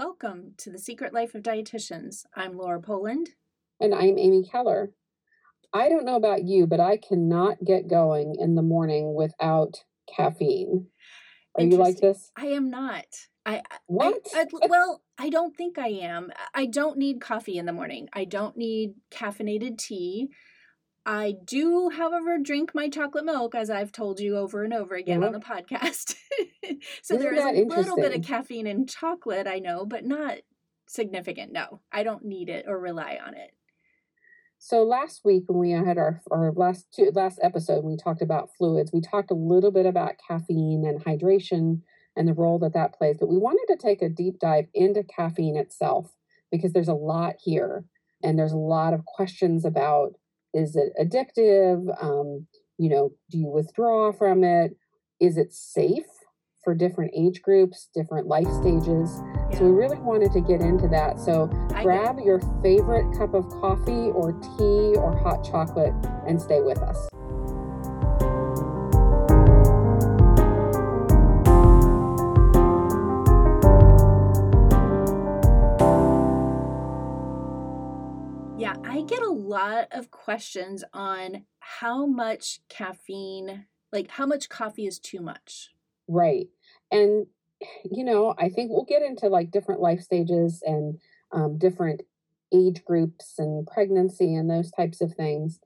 Welcome to the Secret Life of Dietitians. I'm Laura Poland. And I'm Amy Keller. I don't know about you, but I cannot get going in the morning without caffeine. Are you like this? I am not. I what? I, I, well, I don't think I am. I don't need coffee in the morning. I don't need caffeinated tea. I do, however, drink my chocolate milk, as I've told you over and over again on mm-hmm. the podcast. so Isn't there is a little bit of caffeine in chocolate, I know, but not significant. No, I don't need it or rely on it. So last week when we had our our last two last episode, we talked about fluids. We talked a little bit about caffeine and hydration and the role that that plays. But we wanted to take a deep dive into caffeine itself because there's a lot here, and there's a lot of questions about is it addictive? Um, you know, do you withdraw from it? Is it safe for different age groups, different life stages? So we really wanted to get into that. So I grab your favorite cup of coffee or tea or hot chocolate and stay with us. Lot of questions on how much caffeine, like how much coffee is too much. Right. And, you know, I think we'll get into like different life stages and um, different age groups and pregnancy and those types of things.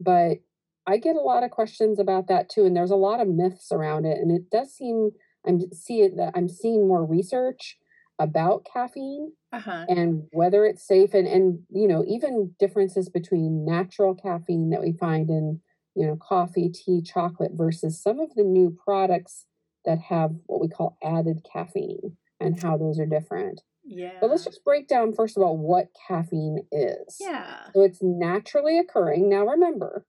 But I get a lot of questions about that too. And there's a lot of myths around it. And it does seem, I'm see it that I'm seeing more research about caffeine Uh-huh. and whether it's safe and and you know even differences between natural caffeine that we find in you know coffee tea chocolate versus some of the new products that have what we call added caffeine and how those are different Yeah. but let's just break down first of all what caffeine is Yeah. so it's naturally occurring now remember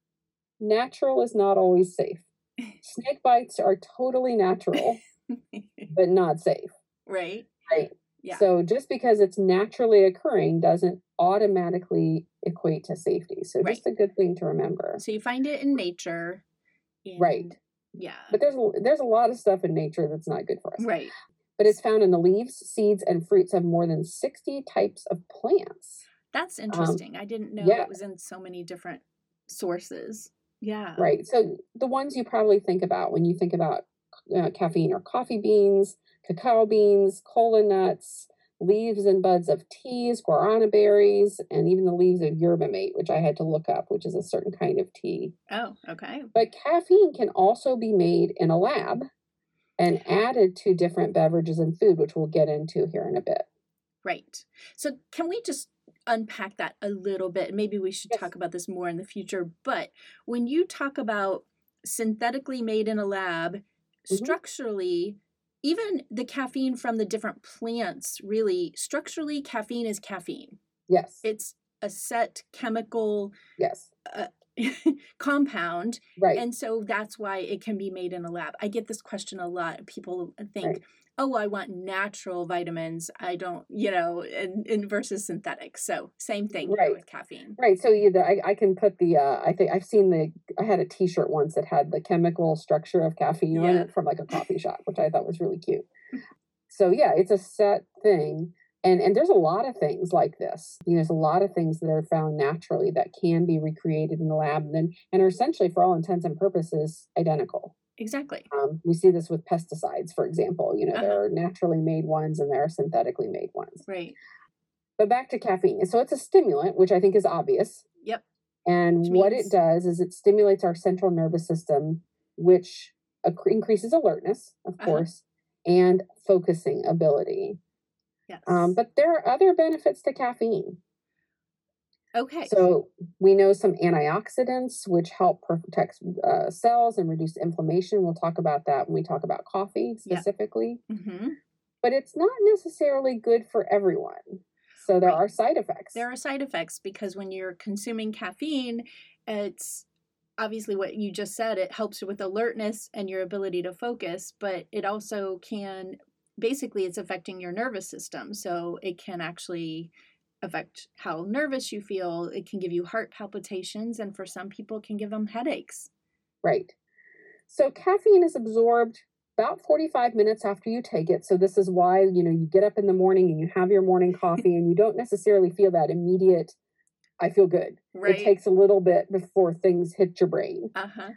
natural is not always safe snake bites are totally natural but not safe right? Right Yeah. so just because it's naturally occurring doesn't automatically equate to safety. So Right. just a good thing to remember. So you find it in nature. Right. Yeah. But there's a- there's a lot of stuff in nature that's not good for us. Right. But it's found in the leaves, seeds, and fruits of more than 60 types of plants. That's interesting. I didn't know Um, yeah. it was in so many different sources. Yeah. Right. So the ones you probably think about when you think about uh, caffeine or coffee beans, cacao beans, cola nuts, leaves and buds of teas, guarana berries, and even the leaves of yerba mate, which I had to look up, which is a certain kind of tea. Oh, okay. But caffeine can also be made in a lab and added to different beverages and food, which we'll get into here in a bit. Right. So can we just unpack that a little bit? Maybe we should Yes. talk about this more in the future. But when you talk about synthetically made in a lab, Mhm. structurally, even the caffeine from the different plants, really, structurally, caffeine is caffeine. Yes. It's a set chemical yes. Uh, compound Right. and so that's why it can be made in a lab. I get this question a lot. People think, Right. "Oh, I want natural vitamins. I don't, you know, and, and versus synthetic." So same thing Right. with caffeine. Right. So either I, I can put the uh, I think I've seen the I had a T-shirt once that had the chemical structure of caffeine on Yeah. it from like a coffee shop, which I thought was really cute. So yeah, it's a set thing, and and there's a lot of things like this. You know, there's a lot of things that are found naturally that can be recreated in the lab, and then and are essentially, for all intents and purposes, identical. Exactly. Um, we see this with pesticides, for example. You know, Uh-huh. there are naturally made ones and there are synthetically made ones. Right. But back to caffeine. So it's a stimulant, which I think is obvious. Yep. And Which what means- it does is it stimulates our central nervous system, which increases alertness, of Uh-huh. course, and focusing ability. Yes. Um, but there are other benefits to caffeine. Okay. So we know some antioxidants, which help protect uh, cells and reduce inflammation. We'll talk about that when we talk about coffee specifically. hmm But it's not necessarily good for everyone. So there Right. are side effects. There are side effects because when you're consuming caffeine, it's obviously what you just said. It helps with alertness and your ability to focus, but it also can basically it's affecting your nervous system. So it can actually affect how nervous you feel. It can give you heart palpitations, and for some people, can give them headaches. Right. So caffeine is absorbed about 45 minutes after you take it. So this is why, you know, you get up in the morning and you have your morning coffee and you don't necessarily feel that immediate I feel good. Right. It takes a little bit before things hit your brain. uh-huh.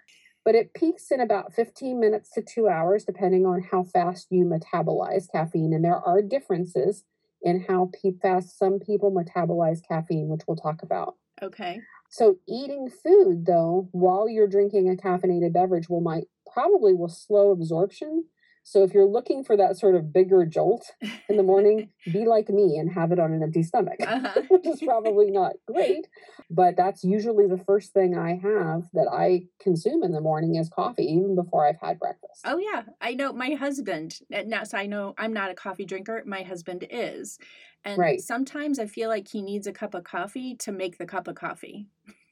But it peaks in about 15 minutes to 2 hours depending on how fast you metabolize caffeine and there are differences in how fast some people metabolize caffeine, which we'll talk about. Okay. So eating food though while you're drinking a caffeinated beverage will might probably will slow absorption. So if you're looking for that sort of bigger jolt in the morning, be like me and have it on an empty stomach, Uh-huh. which is probably not great, but that's usually the first thing I have that I consume in the morning is coffee even before I've had breakfast. Oh yeah, I know my husband. Now, so I know I'm not a coffee drinker. My husband is, and Right. sometimes I feel like he needs a cup of coffee to make the cup of coffee.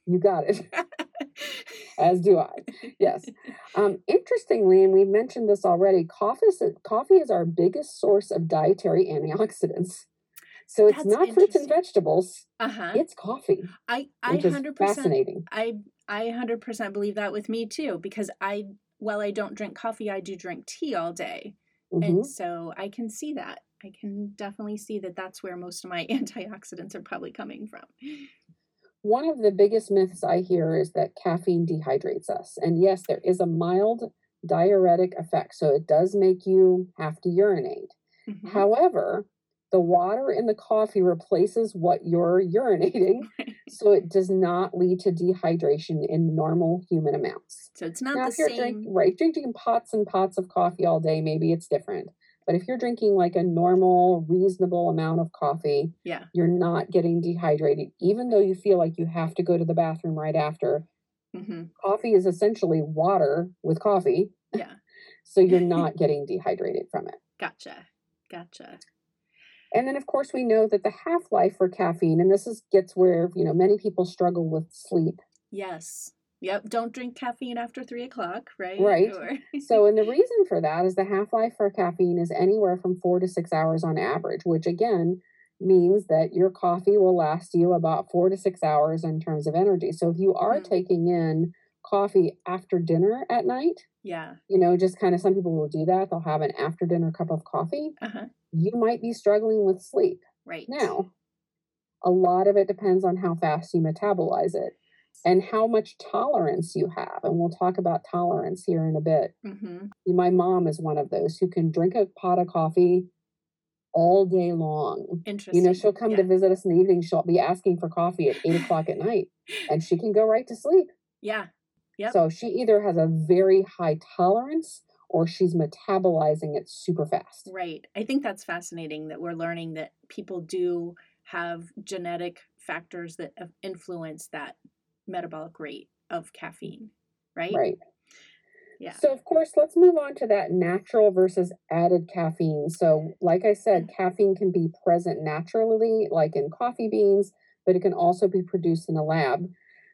You got it. As do I. Yes. Um, interestingly, and we've mentioned this already, coffee is, coffee is our biggest source of dietary antioxidants. So it's That's not fruits and vegetables, Uh huh. it's coffee, I I hundred percent. fascinating. I I hundred percent believe that with me too because I while I don't drink coffee, I do drink tea all day, Mhm. and so I can see that. I can definitely see that that's where most of my antioxidants are probably coming from. One of the biggest myths I hear is that caffeine dehydrates us. And yes, there is a mild diuretic effect. So it does make you have to urinate. Mhm. However, the water in the coffee replaces what you're urinating. So it does not lead to dehydration in normal human amounts. so it's not now, the same. drink, right, drinking pots and pots of coffee all day, maybe it's different. But if you're drinking like a normal, reasonable amount of coffee, yeah. you're not getting dehydrated, even though you feel like you have to go to the bathroom right after. hmm Coffee is essentially water with coffee, Yeah. so you're not getting dehydrated from it. Gotcha. Gotcha. And then, of course, we know that the half life for caffeine, and this is gets where you know many people struggle with sleep. Yes. Yep. Don't drink caffeine after three o'clock, right? Right. Or- So, and the reason for that is the half life for caffeine is anywhere from four to six hours on average, which again means that your coffee will last you about four to six hours in terms of energy. So, if you are Mhm. taking in coffee after dinner at night, yeah. you know, just kind of some people will do that. They'll have an after dinner cup of coffee. Uh huh. You might be struggling with sleep. Right. Now, a lot of it depends on how fast you metabolize it and how much tolerance you have. And we'll talk about tolerance here in a bit. Mm-hmm. My mom is one of those who can drink a pot of coffee all day long. Interesting. You know, she'll come yeah. to visit us in the evening. She'll be asking for coffee at eight o'clock at night, and she can go right to sleep. Yeah. Yep. So she either has a very high tolerance or she's metabolizing it super fast. Right. I think that's fascinating that we're learning that people do have genetic factors that influence that metabolic rate of caffeine. Right. Right. Yeah. So, of course, let's move on to that natural versus added caffeine. So, like I said, caffeine can be present naturally, like in coffee beans, but it can also be produced in a lab.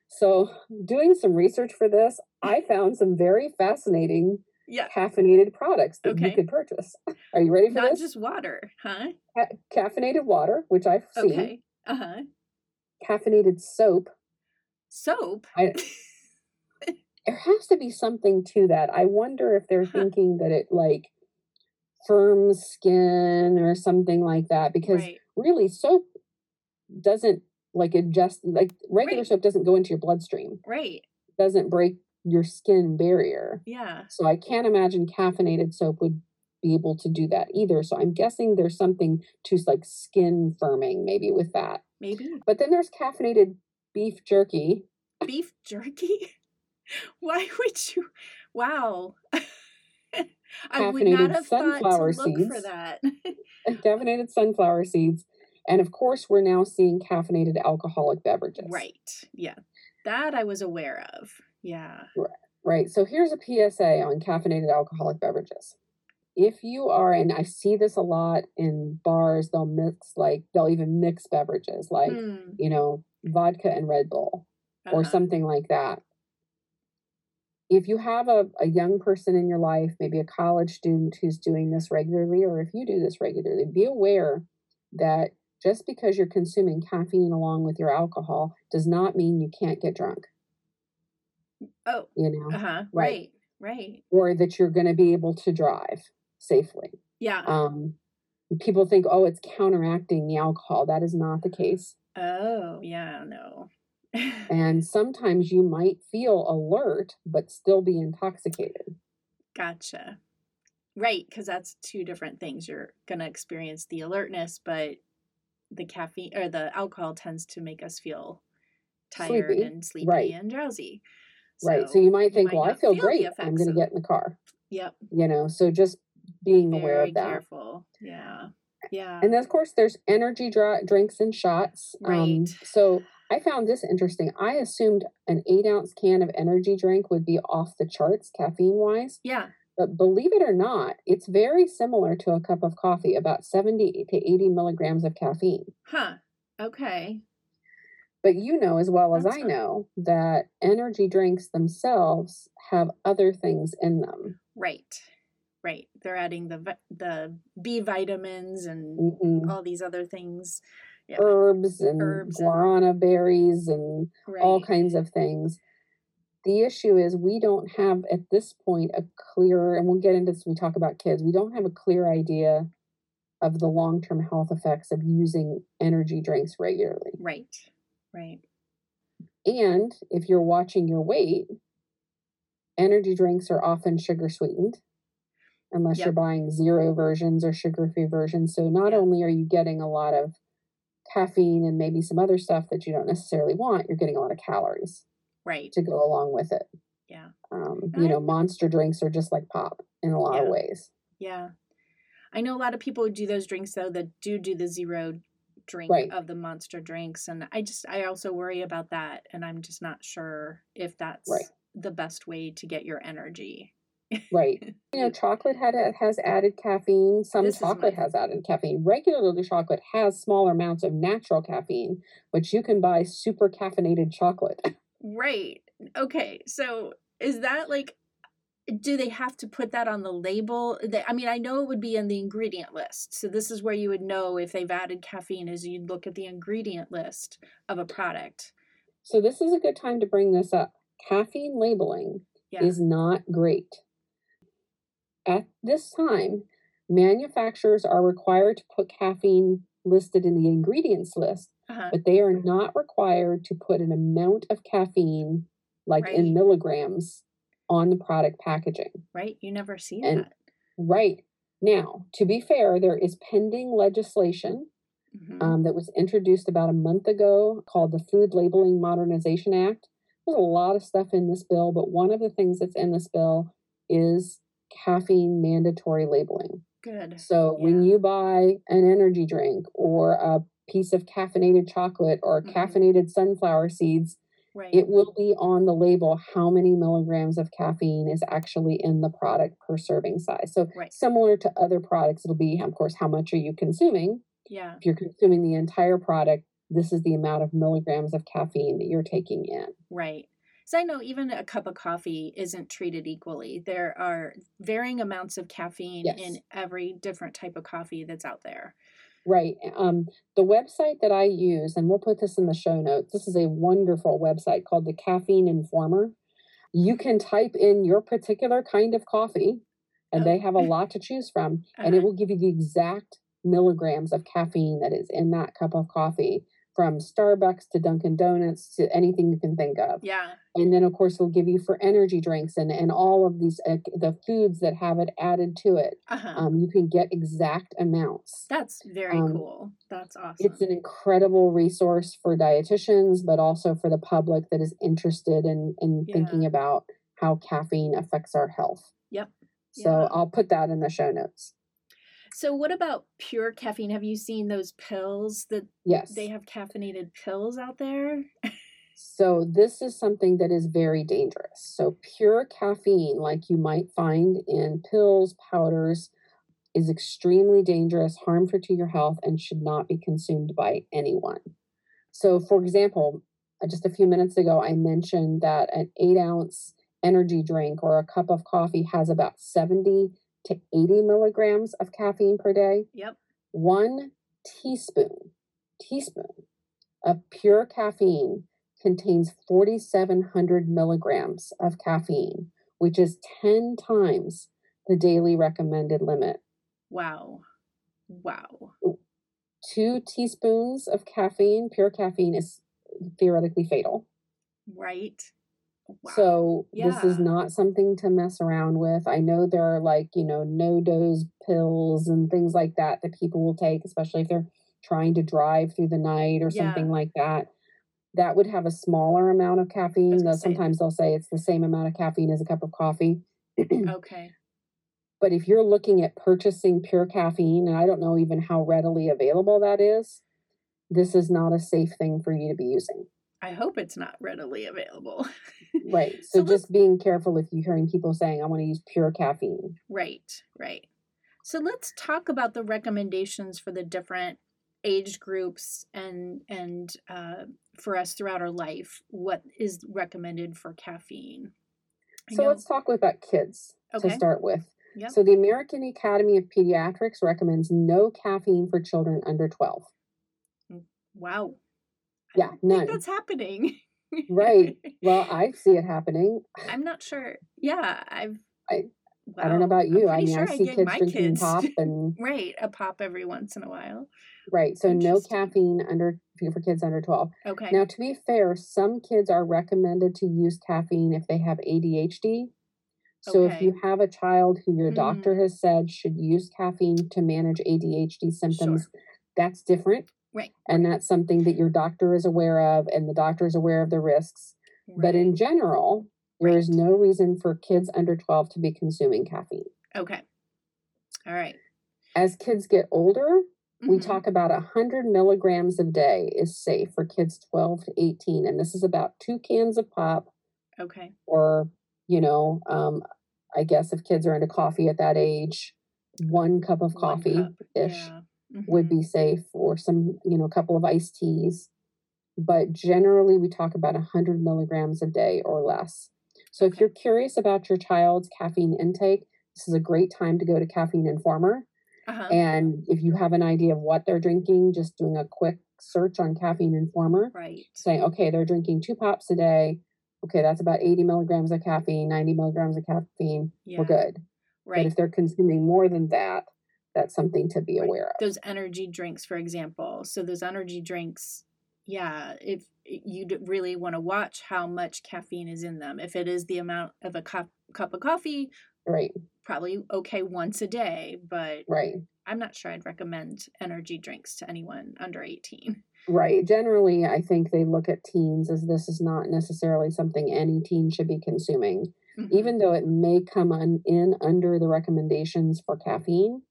So, doing some research for this, I found some very fascinating Yeah. caffeinated products that you could purchase. Are you ready for Not this? just water, huh? Ca- caffeinated water, which I've seen, Okay. Uh huh. caffeinated soap. Soap. I, there has to be something to that. I wonder if they're Huh. thinking that it like firms skin or something like that because Right. really soap doesn't like ingest like regular Right. soap doesn't go into your bloodstream Right. doesn't break your skin barrier Yeah. so i can't imagine caffeinated soap would be able to do that either so i'm guessing there's something to like skin firming maybe with that Maybe but then there's caffeinated beef jerky beef jerky. Why would you? Wow. I would not have thought to sunflower look for seeds. that. caffeinated sunflower seeds and of course we're now seeing caffeinated alcoholic beverages right. Yeah. That I was aware of. Yeah. right right. so here's a psa on caffeinated alcoholic beverages if you are and i see this a lot in bars they'll mix like they'll even mix beverages like Hmm. you know vodka and red bull or Uh-huh. something like that if you have a, a young person in your life maybe a college student who's doing this regularly or if you do this regularly be aware that just because you're consuming caffeine along with your alcohol does not mean you can't get drunk Oh. you know Uh huh. Right. Right. Right. or that you're going to be able to drive safely. Yeah. Um, people think, oh, it's counteracting the alcohol. That is not the case. Oh, yeah, no. And sometimes you might feel alert, but still be intoxicated. gotcha. Right, because that's two different things. You're going to experience the alertness, but the caffeine or the alcohol tends to make us feel tired Sleepy, and sleepy right. and drowsy. right. So you might think, might well, I feel feel great. I'm going to get in the car. Yep. You know, so just being aware Very of that. careful. Yeah. Yeah. And then, of course, there's energy dri- drinks and shots. Um, Right. so I found this interesting. I assumed an eight ounce can of energy drink would be off the charts caffeine wise. yeah. But believe it or not, it's very similar to a cup of coffee, about 70 to 80 milligrams of caffeine. Huh. Okay. But you know as well as That's I fine. know that energy drinks themselves have other things in them. Right. Right. They're adding the the B vitamins and Mhm. all these other things. Yeah. Herbs and Herbs and- guarana berries and right. all kinds of things. The issue is we don't have at this point a clear, and we'll get into this when we talk about kids, we don't have a clear idea of the long term health effects of using energy drinks regularly. Right. Right. And if you're watching your weight, energy drinks are often sugar sweetened unless Yep. you're buying zero versions or sugar free versions. So not Yeah. only are you getting a lot of caffeine and maybe some other stuff that you don't necessarily want, you're getting a lot of calories Right. to go along with it. Yeah. Um, you I- know, monster drinks are just like pop in a lot of ways. Yeah. I know a lot of people who do those drinks though that do do the zero drink Right. of the monster drinks and I just I also worry about that and I'm just not sure if that's Right. the best way to get your energy. Right. You know, chocolate had has added caffeine. Some This chocolate my- has added caffeine. Regular chocolate has smaller amounts of natural caffeine, which you can buy super caffeinated chocolate. Right. Okay. So is that like do they have to put that on the label? I mean, I know it would be in the ingredient list. So this is where you would know if they've added caffeine is you'd look at the ingredient list of a product. So this is a good time to bring this up. Caffeine labeling Yeah. is not great. At this time, manufacturers are required to put caffeine listed in the ingredients list, uh-huh. but they are not required to put an amount of caffeine, like Right. in milligrams, on the product packaging. Right? You never see And- that. Right. Now, to be fair, there is pending legislation Mhm. um, that was introduced about a month ago called the Food Labeling Modernization Act. There's a lot of stuff in this bill, but one of the things that's in this bill is caffeine mandatory labeling. Good. So when you buy an energy drink or a piece of caffeinated chocolate or Mhm. caffeinated sunflower seeds, Right. it will be on the label how many milligrams of caffeine is actually in the product per serving size. So Right. similar to other products, it'll be, of course, how much are you consuming? yeah. If you're consuming the entire product, this is the amount of milligrams of caffeine that you're taking in. Right. So I know even a cup of coffee isn't treated equally. There are varying amounts of caffeine Yes. in every different type of coffee that's out there. Right. Um, the website that I use, and we'll put this in the show notes, this is a wonderful website called the Caffeine Informer. You can type in your particular kind of coffee, and Oh. they have a lot to choose from, and it Uh-huh. will give you the exact milligrams of caffeine that is in that cup of coffee from Starbucks to Dunkin' Donuts to anything you can think of. Yeah. and then of course it'll give you for energy drinks and and all of these uh, the foods that have it added to it Uh-huh. um, you can get exact amounts that's very um, cool. That's awesome. it's an incredible resource for dietitians but also for the public that is interested in in thinking about how caffeine affects our health Yep. so Yeah. i'll put that in the show notes so what about pure caffeine? Have you seen those pills that yes they have caffeinated pills out there? So, this is something that is very dangerous. So, pure caffeine, like you might find in pills, powders, is extremely dangerous, harmful to your health, and should not be consumed by anyone. So, for example, uh, just a few minutes ago, I mentioned that an eight ounce energy drink or a cup of coffee has about 70 to 80 milligrams of caffeine per day Yep. one teaspoon teaspoon of pure caffeine contains 4700 milligrams of caffeine which is 10 times the daily recommended limit. Wow. Wow. Two teaspoons of caffeine, pure caffeine, is theoretically fatal. Right. Wow. So this is not something to mess around with. I know there are like, you know, NoDoz pills and things like that that people will take, especially if they're trying to drive through the night or Yeah. something like that. That would have a smaller amount of caffeine. Though sometimes they'll say it's the same amount of caffeine as a cup of coffee. okay. But if you're looking at purchasing pure caffeine, and I don't know even how readily available that is, this is not a safe thing for you to be using. I hope it's not readily available. Right. So So just being careful if you're hearing people saying, I want to use pure caffeine. Right, right. So let's talk about the recommendations for the different age groups and and uh, for us throughout our life. What is recommended for caffeine? I So know. let's talk about kids to start with. Yep. So the American Academy of Pediatrics recommends no caffeine for children under 12. Wow. Yeah, none. that's happening. Right. Well, I see it happening. I'm not sure. Yeah, I've. I I don't know about you. I mean, sure I I see give kids drinking kids pop and right a pop every once in a while. right. So no caffeine under for kids under 12. Okay. Now, to be fair, some kids are recommended to use caffeine if they have ADHD. So if you have a child who your doctor Mm. has said should use caffeine to manage ADHD symptoms, Sure. that's different. Right. And that's something that your doctor is aware of and the doctor is aware of the risks. But in general, there is Right. no reason for kids under 12 to be consuming caffeine. Okay. All right. As kids get older, we Mhm. talk about 100 milligrams a day is safe for kids 12 to 18. And this is about two cans of pop Okay. or you know um i guess if kids are into coffee at that age one cup of coffee ish Yeah. Would Mhm. be safe or some you know a couple of iced teas but generally we talk about 100 milligrams a day or less so if you're curious about your child's caffeine intake this is a great time to go to caffeine informer Uh-huh. and if you have an idea of what they're drinking just doing a quick search on caffeine informer Right. saying, okay, they're drinking two pops a day. Okay, that's about 80 milligrams of caffeine, 90 milligrams of caffeine. Yeah. We're good. But Right. if they're consuming more than that, that's something to be aware of. Those energy drinks, for example. So those energy drinks, yeah, if you really want to watch how much caffeine is in them. If it is the amount of a cup cup of coffee, Right, probably okay once a day, but right, I'm not sure I'd recommend energy drinks to anyone under 18. right. Generally, I think they look at teens as this is not necessarily something any teen should be consuming, Mhm. even though it may come un- in under the recommendations for caffeine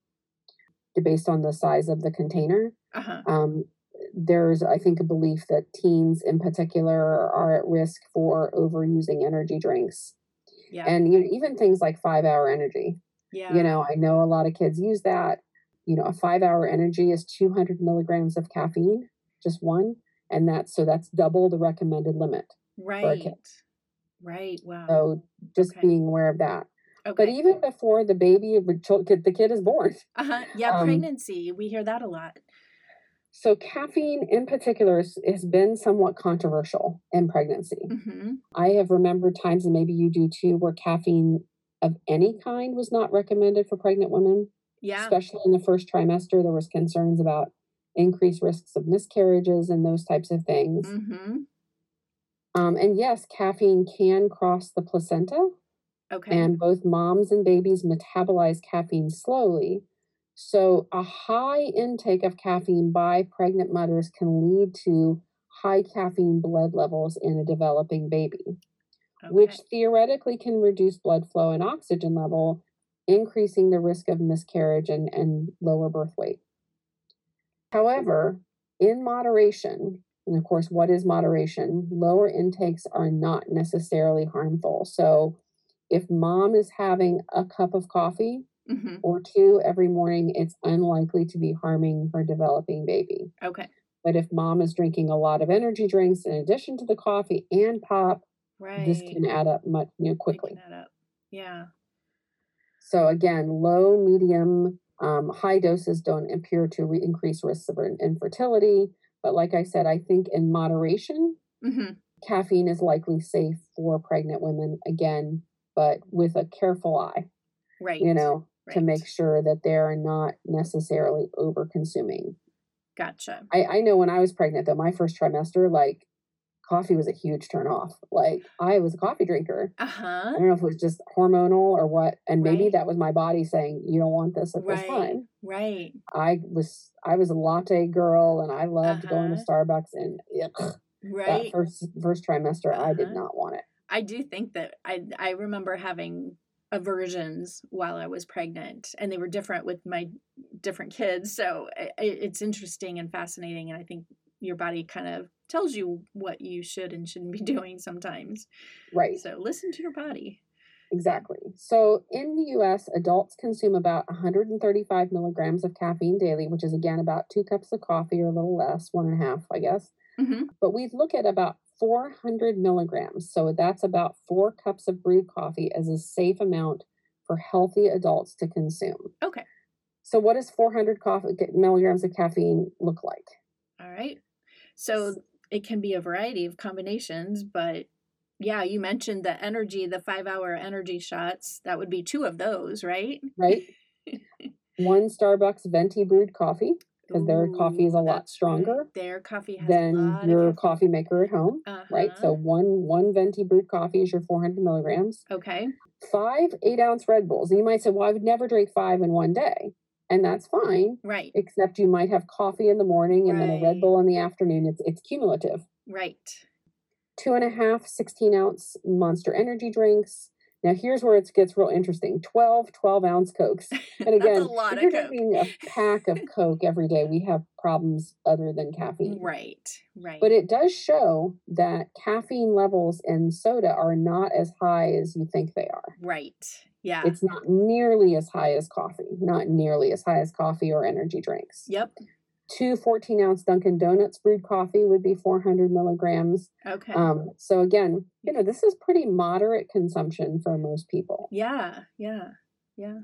based on the size of the container. Uh-huh. um, there's i think a belief that teens in particular are at risk for overusing energy drinks Yeah. and you know, even things like five hour energy yeah. you know i know a lot of kids use that you know a five hour energy is 200 milligrams of caffeine just one and that's so that's double the recommended limit a right. kid. Right. Wow. so just Okay. being aware of that okay. but even before the baby the kid- is born uh-huh. Yeah, um, pregnancy. We hear that a lot. so caffeine in particular has been somewhat controversial in pregnancy Mhm. I have remembered times, and maybe you do too, where caffeine of any kind was not recommended for pregnant women, Yeah. especially in the first trimester. There was concerns about increased risks of miscarriages and those types of things. Mhm. Um, and yes, caffeine can cross the placenta, Okay. and both moms and babies metabolize caffeine slowly. So, a high intake of caffeine by pregnant mothers can lead to high caffeine blood levels in a developing baby. okay. which theoretically can reduce blood flow and oxygen level, increasing the risk of miscarriage and, and lower birth weight. However, in moderation, and of course, what is moderation? Lower intakes are not necessarily harmful. So, if mom is having a cup of coffee Mhm. or two every morning, it's unlikely to be harming her developing baby. Okay. But if mom is drinking a lot of energy drinks in addition to the coffee and pop, Right. this can add up much you know, quickly. Yeah. So again, low, medium, um, high doses don't appear to re- increase risks of infertility. But like I said, I think in moderation, hmm caffeine is likely safe for pregnant women. Again, but with a careful eye, Right. you know, to make sure that they're not necessarily over consuming. Gotcha. I, I know when I was pregnant, though, my first trimester, like coffee was a huge turn off. Like I was a coffee drinker. Uh huh. I don't know if it was just hormonal or what, and maybe Right. that was my body saying, "You don't want this at this Right. time." Right. I was I was a latte girl, and I loved going to Uh-huh. Starbucks. And ugh, that first first trimester, I did Uh-huh. not want it. I do think that I I remember having aversions while I was pregnant, and they were different with my different kids. So i i- it's interesting and fascinating, and I think your body kind of tells you what you should and shouldn't be doing sometimes. Right. So listen to your body. Exactly. So in the US, adults consume about 135 milligrams of caffeine daily, which is again about two cups of coffee or a little less, one and a half, I guess. hmm But we look at about 400 milligrams. So that's about four cups of brewed coffee as a safe amount for healthy adults to consume. Okay. So what does 400 coffee, milligrams of caffeine look like? All right. So it can be a variety of combinations, but yeah, you mentioned the energy, the five hour energy shots. That would be two of those, right? Right? One Starbucks venti brewed coffee because their coffee is a lot stronger right. Their coffee has than your of coffee maker at home. right? So Uh-huh. one one venti brewed coffee is your 400 milligrams. Okay. Five eight ounce Red Bulls. And you might say, well, I would never drink five in one day, and that's fine. Right. Except you might have coffee in the morning and then a Red Bull in the afternoon. It's it's cumulative. Right. Two and a half 16 ounce Monster Energy drinks. Now here's where it gets real interesting. 12 12 ounce Cokes. And again, a lot if you're drinking a pack of Coke every day, we have problems other than caffeine. Right. Right. But it does show that caffeine levels in soda are not as high as you think they are. right. Yeah. It's not nearly as high as coffee, not nearly as high as coffee or energy drinks. Yep. Two 14 ounce Dunkin' Donuts brewed coffee would be 400 milligrams. Okay. Um, so, again, you know, this is pretty moderate consumption for most people. yeah. Yeah. Yeah.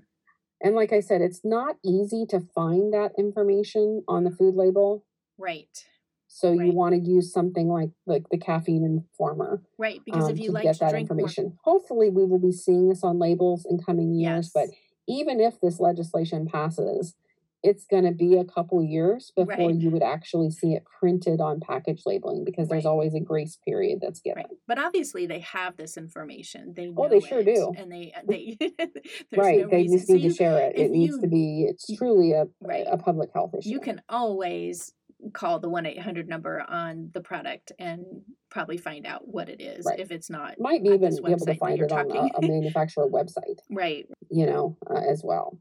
And like I said, it's not easy to find that information on the food label. Right. So you want to use something like like the caffeine informer. Right. Because um, if you to like get to that drink more information. Hopefully, we will be seeing this on labels in coming years. But even if this legislation passes, it's going to be a couple years before Right. you would actually see it printed on package labeling because there's always a grace period that's given. Right. But obviously they have this information. They Oh, they sure it, do. And they they right? no they reason. just So need you, to share it. It needs you- to be. It's truly a Right. a public health issue. you can always call the 1-800 number on the product and probably find out what it is Right. if it's not might be even this be able website to find it on a, a manufacturer website. right You know, uh, as well.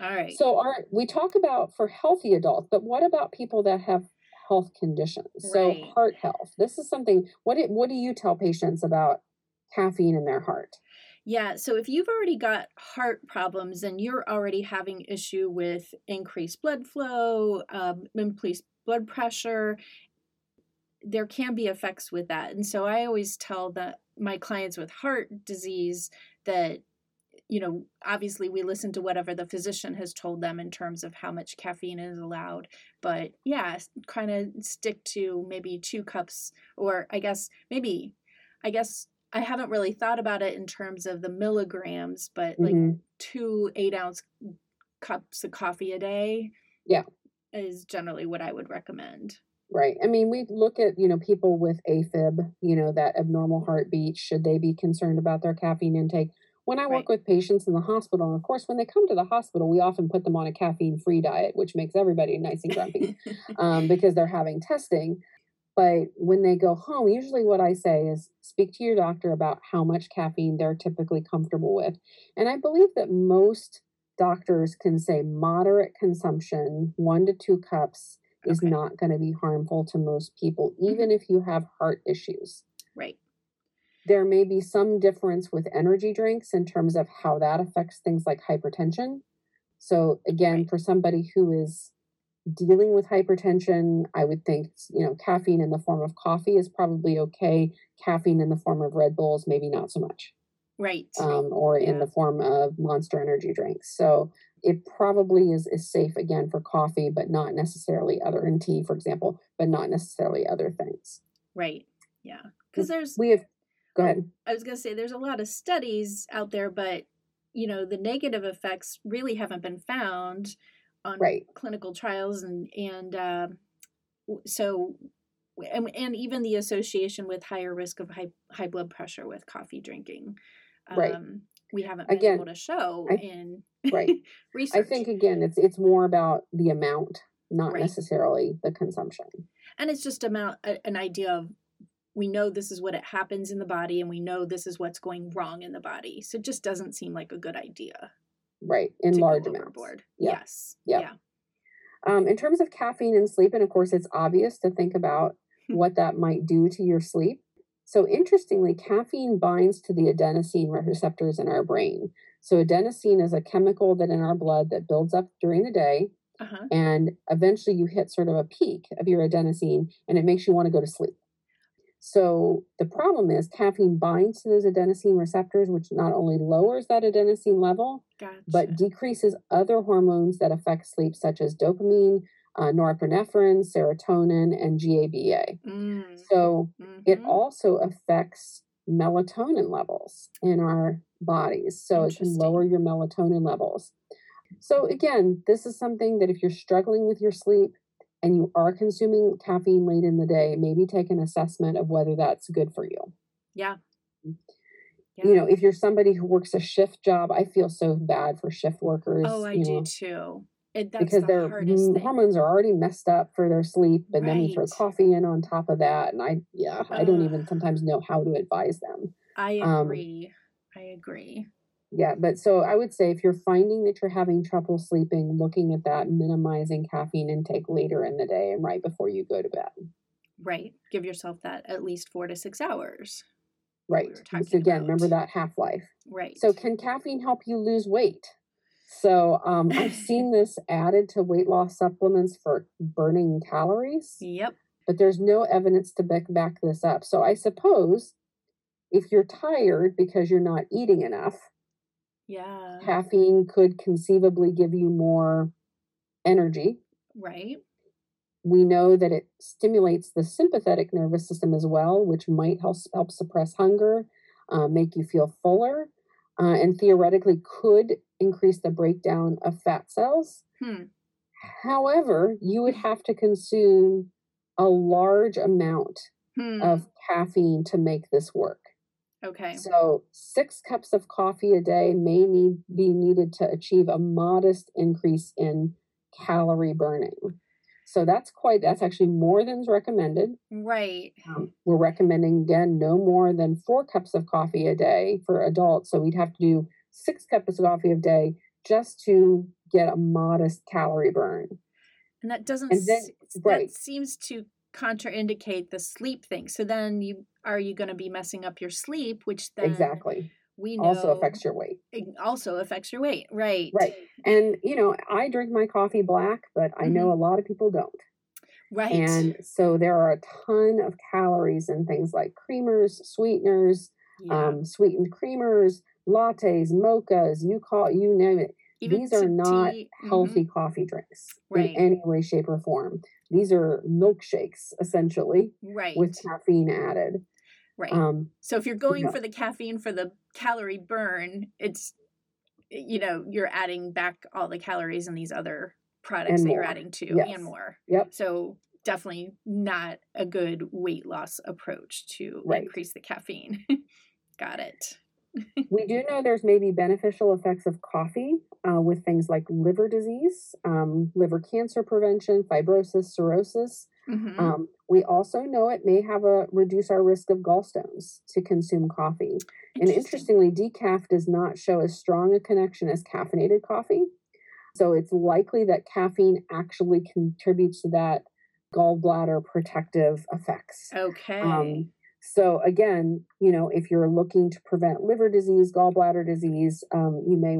All right So our we talk about for healthy adults, but what about people that have health conditions? So Right. heart health. This is something what it, what do you tell patients about caffeine in their heart? Yeah, so if you've already got heart problems and you're already having issue with increased blood flow, um, increased blood pressure, there can be effects with that. And so I always tell the my clients with heart disease that you know, obviously we listen to whatever the physician has told them in terms of how much caffeine is allowed. But yeah, kind of stick to maybe two cups, or I guess maybe, I guess I haven't really thought about it in terms of the milligrams, but like Mhm. two eight ounce cups of coffee a day. Yeah. Is generally what I would recommend. Right. I mean, we look at, you know, people with AFib, you know, that abnormal heartbeat, should they be concerned about their caffeine intake? When I work Right. with patients in the hospital, of course, when they come to the hospital, we often put them on a caffeine free diet, which makes everybody nice and grumpy um, because they're having testing. But when they go home, usually what I say is speak to your doctor about how much caffeine they're typically comfortable with. And I believe that most doctors can say moderate consumption, one to two cups, is Okay. not going to be harmful to most people, even if you have heart issues. right. There may be some difference with energy drinks in terms of how that affects things like hypertension. So, again, for somebody who is dealing with hypertension, I would think, you know, caffeine in the form of coffee is probably okay. Caffeine in the form of Red Bulls, maybe not so much, Right. um, or in the form of monster energy drinks. So, it probably is, is safe again for coffee, but not necessarily other, and tea, for example, but not necessarily other things. right. Yeah. Because there's We have Go ahead. I was going to say there's a lot of studies out there, but you know the negative effects really haven't been found on Right. clinical trials, and and uh, so and, and even the association with higher risk of high high blood pressure with coffee drinking. Right. Um, we haven't been Again, able to show I- in Right. research. I think again, it's it's more about the amount, not Right. necessarily the consumption. and it's just amount a, an idea of we know this is what it happens in the body and we know this is what's going wrong in the body so it just doesn't seem like a good idea Right. In large amounts. Yeah. yes Yeah. yeah Um, in terms of caffeine and sleep, and of course, it's obvious to think about Hmm. what that might do to your sleep. So, interestingly, caffeine binds to the adenosine receptors in our brain. So, adenosine is a chemical that in our blood that builds up during the day, uh-huh and eventually you hit sort of a peak of your adenosine, and it makes you want to go to sleep. So, the problem is caffeine binds to those adenosine receptors, which not only lowers that adenosine level, gotcha but decreases other hormones that affect sleep, such as dopamine, uh, norepinephrine, serotonin, and GABA. mm. So it mhm. also affects melatonin levels in our bodies. So it can lower your melatonin levels. So again, this is something that if you're struggling with your sleep and you are consuming caffeine late in the day, maybe take an assessment of whether that's good for you. Yeah. You know, if you're somebody who works a shift job, I feel so bad for shift workers. oh i you do know, too. It, that's because the their hardest mm, thing. hormones are already messed up for their sleep, and then you throw coffee in on top of that, and I, yeah, I don't even sometimes know how to advise them. i um, agree. I agree Yeah, but so I would say if you're finding that you're having trouble sleeping, looking at that, minimizing caffeine intake later in the day and right before you go to bed. right give yourself that at least four to six hours Right. were So again, remember that half life. right So, can caffeine help you lose weight? So, um, I've seen this added to weight loss supplements for burning calories, yep but there's no evidence to back, back this up. So, I suppose if you're tired because you're not eating enough, yeah caffeine could conceivably give you more energy. right We know that it stimulates the sympathetic nervous system as well, which might help, help suppress hunger, uh, make you feel fuller, uh, and theoretically could increase the breakdown of fat cells. hmm However, you would have to consume a large amount hmm of caffeine to make this work. Okay So, six cups of coffee a day may need be needed to achieve a modest increase in calorie burning. So that's quite that's actually more than's recommended. right Um, we're recommending again no more than four cups of coffee a day for adults. So we'd have to do six cups of coffee a day just to get a modest calorie burn. And that doesn't And then- se- right. that seems to contraindicate the sleep thing. So then you are you going to be messing up your sleep, which then exactly. we know Also affects your weight. it also affects your weight, right? Right. And you know, I drink my coffee black, but I know a lot of people don't. Right. And so there are a ton of calories in things like creamers, sweeteners, yeah. um, sweetened creamers, lattes, mochas, you call you name it. Even These are not tea- mhm. healthy coffee drinks Right. in any way, shape, or form. These are milkshakes essentially Right. with caffeine added. Right. Um, so if you're going yeah. for the caffeine for the calorie burn, it's you know, you're adding back all the calories in these other products that you're adding to Yes. and more. Yep. So definitely not a good weight loss approach to Right. increase the caffeine. Got it. we do know there's maybe beneficial effects of coffee uh, with things like liver disease, um, liver cancer prevention, fibrosis, cirrhosis. Mhm. Um, we also know it may have a reduce our risk of gallstones to consume coffee. And interestingly, decaf does not show as strong a connection as caffeinated coffee. So it's likely that caffeine actually contributes to that gallbladder protective effects. Okay. Um, so again, you know, if you're looking to prevent liver disease, gallbladder disease, um, you may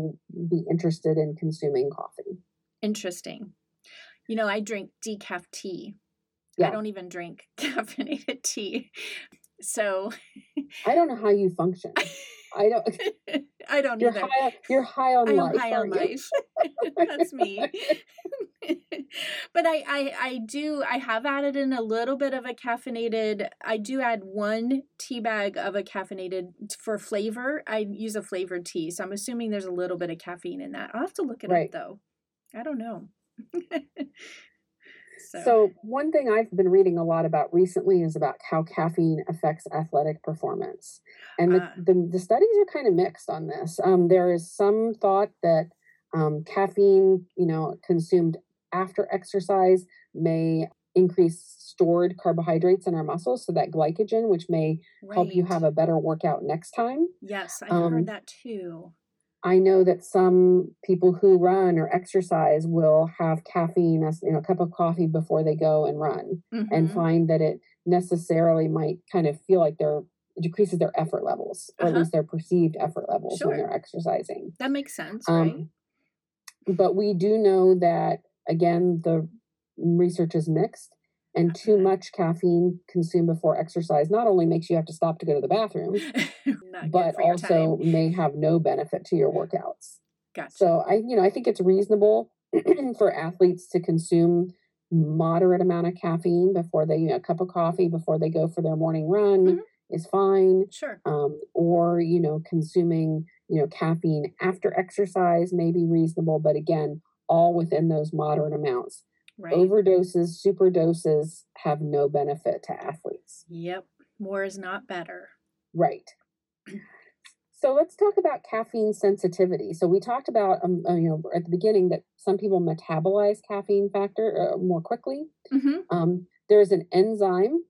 be interested in consuming coffee. Interesting. You know, I drink decaf tea. I don't even drink caffeinated tea. So I don't know how you function. I don't. I don't You're either. high. You're high on I'm life. high on life. That's me. but I, I I do I have added in a little bit of a caffeinated I do add one tea bag of a caffeinated for flavor. I use a flavored tea, so I'm assuming there's a little bit of caffeine in that. I'll have to look it Right. up though. I don't know. So, So one thing I've been reading a lot about recently is about how caffeine affects athletic performance, and the Ah. the, the studies are kind of mixed on this. Um, there is some thought that um, caffeine, you know, consumed after exercise may increase stored carbohydrates in our muscles, so that glycogen, which may help you have a better workout next time. Yes, I've Um, heard that too. I know that some people who run or exercise will have caffeine, as you know, a cup of coffee before they go and run, and Mhm. find that it necessarily might kind of feel like they're it decreases their effort levels, or at Uh-huh. least their perceived effort levels when they're exercising. That makes sense, right? Um, but we do know that again, the research is mixed, and too much caffeine consumed before exercise not only makes you have to stop to go to the bathroom, but also may have no benefit to your workouts. Gotcha. So I, you know, I think it's reasonable for athletes to consume moderate amount of caffeine before they, you know, a cup of coffee before they go for their morning run Mhm. is fine. Sure. Um, or you know, consuming you know caffeine after exercise may be reasonable, but again, all within those moderate amounts. Right. Overdoses, super doses have no benefit to athletes. Yep. More is not better. Right. So let's talk about caffeine sensitivity. So we talked about, um, uh, you know, at the beginning that some people metabolize caffeine factor uh, more quickly. Mm-hmm. Um, there's an enzyme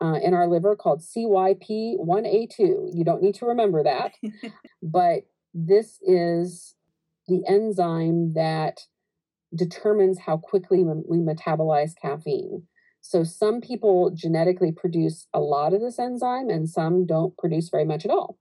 uh, in our liver called CYP1A2. You don't need to remember that, but this is the enzyme that determines how quickly we metabolize caffeine. So some people genetically produce a lot of this enzyme, and some don't produce very much at all.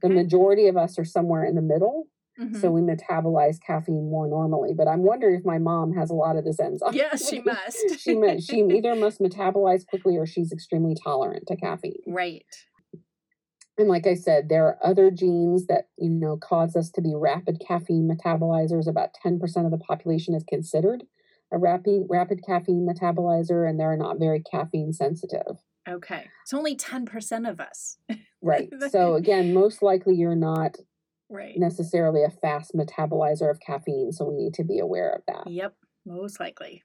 The majority of us are somewhere in the middle, Mhm. so we metabolize caffeine more normally. But I'm wondering if my mom has a lot of this enzyme. yes, she must. she she either must metabolize quickly or she's extremely tolerant to caffeine. right. And like I said, there are other genes that you know cause us to be rapid caffeine metabolizers. About 10% of the population is considered a rapid rapid caffeine metabolizer, and they're not very caffeine sensitive. Okay. It's only 10% of us. Right. so again, most likely you're not right. necessarily a fast metabolizer of caffeine, so we need to be aware of that. Yep. Most likely.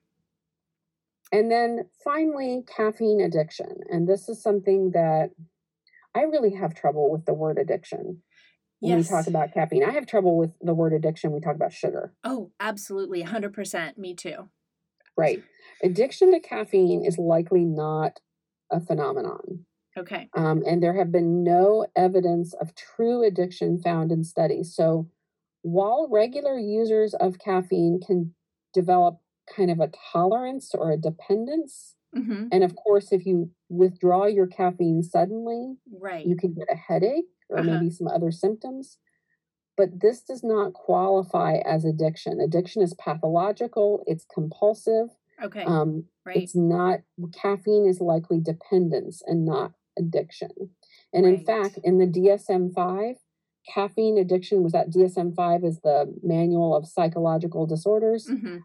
And then finally, caffeine addiction. And this is something that I really have trouble with the word addiction when Yes. we talk about caffeine. I have trouble with the word addiction. when We talk about sugar, Oh, absolutely. 100%. Me too. right? Addiction to caffeine is likely not a phenomenon. Okay. Um, and there have been no evidence of true addiction found in studies. So while regular users of caffeine can develop kind of a tolerance or a dependence, Mm-hmm. and of course, if you withdraw your caffeine suddenly, Right. you can get a headache or Uh-huh. maybe some other symptoms. But this does not qualify as addiction. Addiction is pathological, it's compulsive. okay. Um, right. It's not, caffeine is likely dependence and not addiction. And in fact, in the DSM 5, caffeine addiction was that DSM 5 is the manual of psychological disorders. Mm-hmm.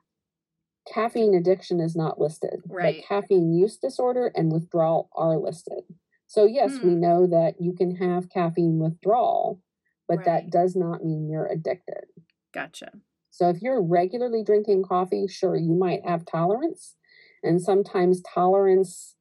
Caffeine addiction is not listed, Right. but caffeine use disorder and withdrawal are listed. So, yes, we Hmm. know that you can have caffeine withdrawal, but that does not mean you're addicted. Gotcha. So, if you're regularly drinking coffee, sure, you might have tolerance. And sometimes tolerance,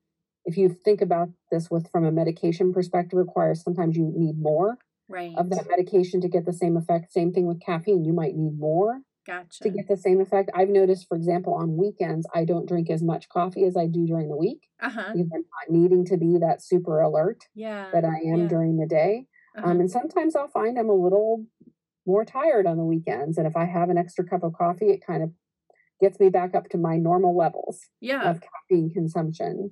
if you think about this with from a medication perspective, requires sometimes you need more Right. of that medication to get the same effect. Same thing with caffeine, you might need more Gotcha. to get the same effect. I've noticed, for example, on weekends, I don't drink as much coffee as I do during the week Uh huh. because I'm not needing to be that super alert Yeah. that I am yeah. during the day. Uh-huh. Um, and sometimes I'll find I'm a little more tired on the weekends. And if I have an extra cup of coffee, it kind of gets me back up to my normal levels yeah. of caffeine consumption.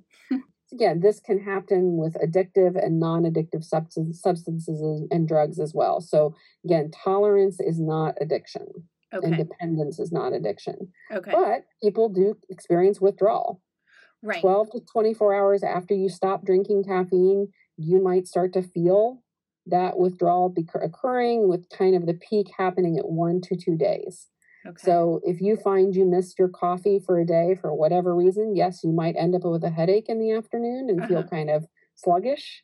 Again, this can happen with addictive and non addictive substance, substances and drugs as well. So, again, tolerance is not addiction and dependence is not addiction. Okay. But people do experience withdrawal. right 12 to 24 hours after you stop drinking caffeine, you might start to feel that withdrawal be- occurring with kind of the peak happening at one to two days. okay So if you find you missed your coffee for a day for whatever reason, yes, you might end up with a headache in the afternoon and feel Uh-huh. kind of sluggish.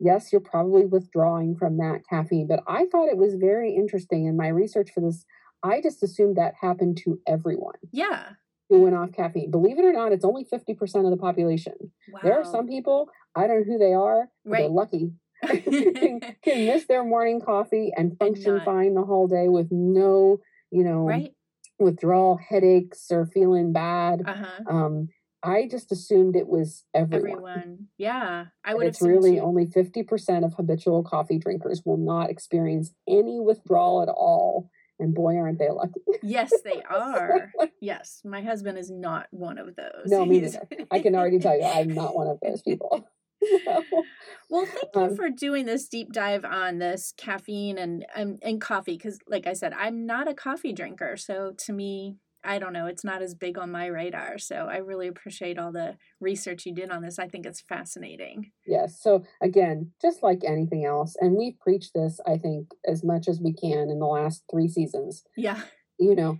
Yes, you're probably withdrawing from that caffeine. But I thought it was very interesting in my research for this. I just assumed that happened to everyone yeah who went off caffeine. Believe it or not, it's only 50% of the population. wow There are some people, I don't know who they are, but they're lucky. can, can miss their morning coffee and function not- fine the whole day with no, you know, right withdrawal headaches or feeling bad. uh-huh Um, I just assumed it was everyone. everyone yeah i would it's really only 50% of habitual coffee drinkers will not experience any withdrawal at all. And boy, aren't they lucky. yes they are yes my husband is not one of those No, me He's- neither. I can already tell you, I'm not one of those people. So, Well, thank you Um, for doing this deep dive on this caffeine and and, and coffee because, like I said, I'm not a coffee drinker, so to me, I don't know, it's not as big on my radar. So I really appreciate all the research you did on this. I think it's fascinating. yes. So, again, just like anything else, and we've preached this, I think, as much as we can in the last three seasons, Yeah, you know,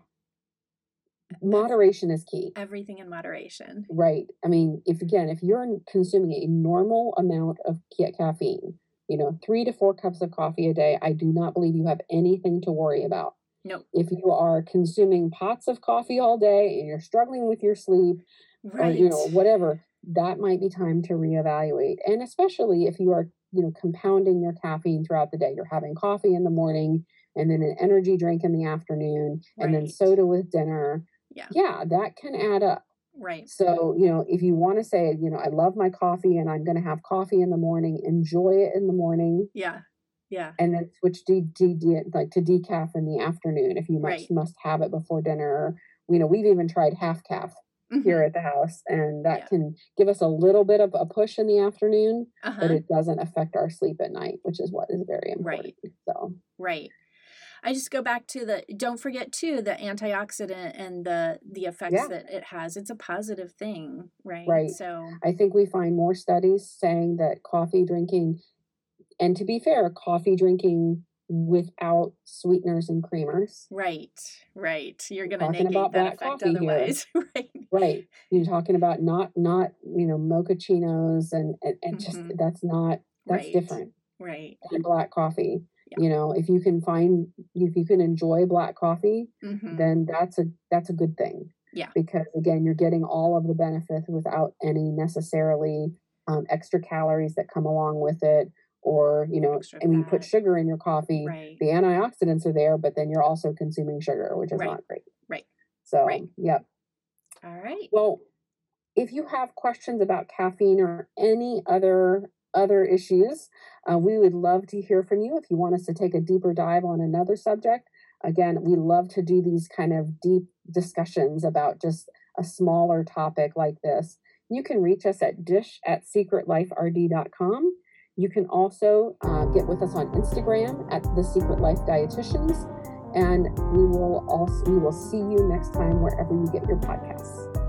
moderation is key. everything in moderation. Right. I mean, if again, if you're consuming a normal amount of caffeine, you know, three to four cups of coffee a day, I do not believe you have anything to worry about. Nope. If you are consuming pots of coffee all day and you're struggling with your sleep Right. or, you know, whatever, that might be time to reevaluate. And especially if you are, you know, compounding your caffeine throughout the day, you're having coffee in the morning and then an energy drink in the afternoon and then soda with dinner. Yeah. Yeah, that can add up. Right. So, you know, if you want to say, you know, I love my coffee and I'm going to have coffee in the morning, enjoy it in the morning Yeah. Yeah. and then switch de- de- de- like to decaf in the afternoon if you must Right. must have it before dinner. You know, we've even tried half calf Mhm. here at the house and that Yeah. can give us a little bit of a push in the afternoon, Uh-huh. but it doesn't affect our sleep at night, which is what is very Right. important. So, Right. I just go back to the don't forget too the antioxidant and the the effects Yeah. that it has. It's a positive thing, right? Right. So I think we find more studies saying that coffee drinking, and to be fair, coffee drinking without sweeteners and creamers, right, right. You're gonna Talking negate about that black effect coffee here. otherwise. right. right? You're talking about not not you know mochachinos and and, and just Mhm. that's not that's Right. different Right. than black coffee. Yeah. You know, if you can find if you can enjoy black coffee, hmm then that's a that's a good thing. Yeah. Because again, you're getting all of the benefits without any necessarily um, extra calories that come along with it, or you know, Extra and when you put sugar in your coffee, Right. the antioxidants are there, but then you're also consuming sugar, which is Right. not great. Right. So, Right. yep. All right. Well, if you have questions about caffeine or any other other issues, uh, we would love to hear from you. If you want us to take a deeper dive on another subject, again, we love to do these kind of deep discussions about just a smaller topic like this. You can reach us at dish at secretliferd.com. You can also uh, get with us on Instagram at the Secret Life Dietitians, and we will also we will see you next time wherever you get your podcasts.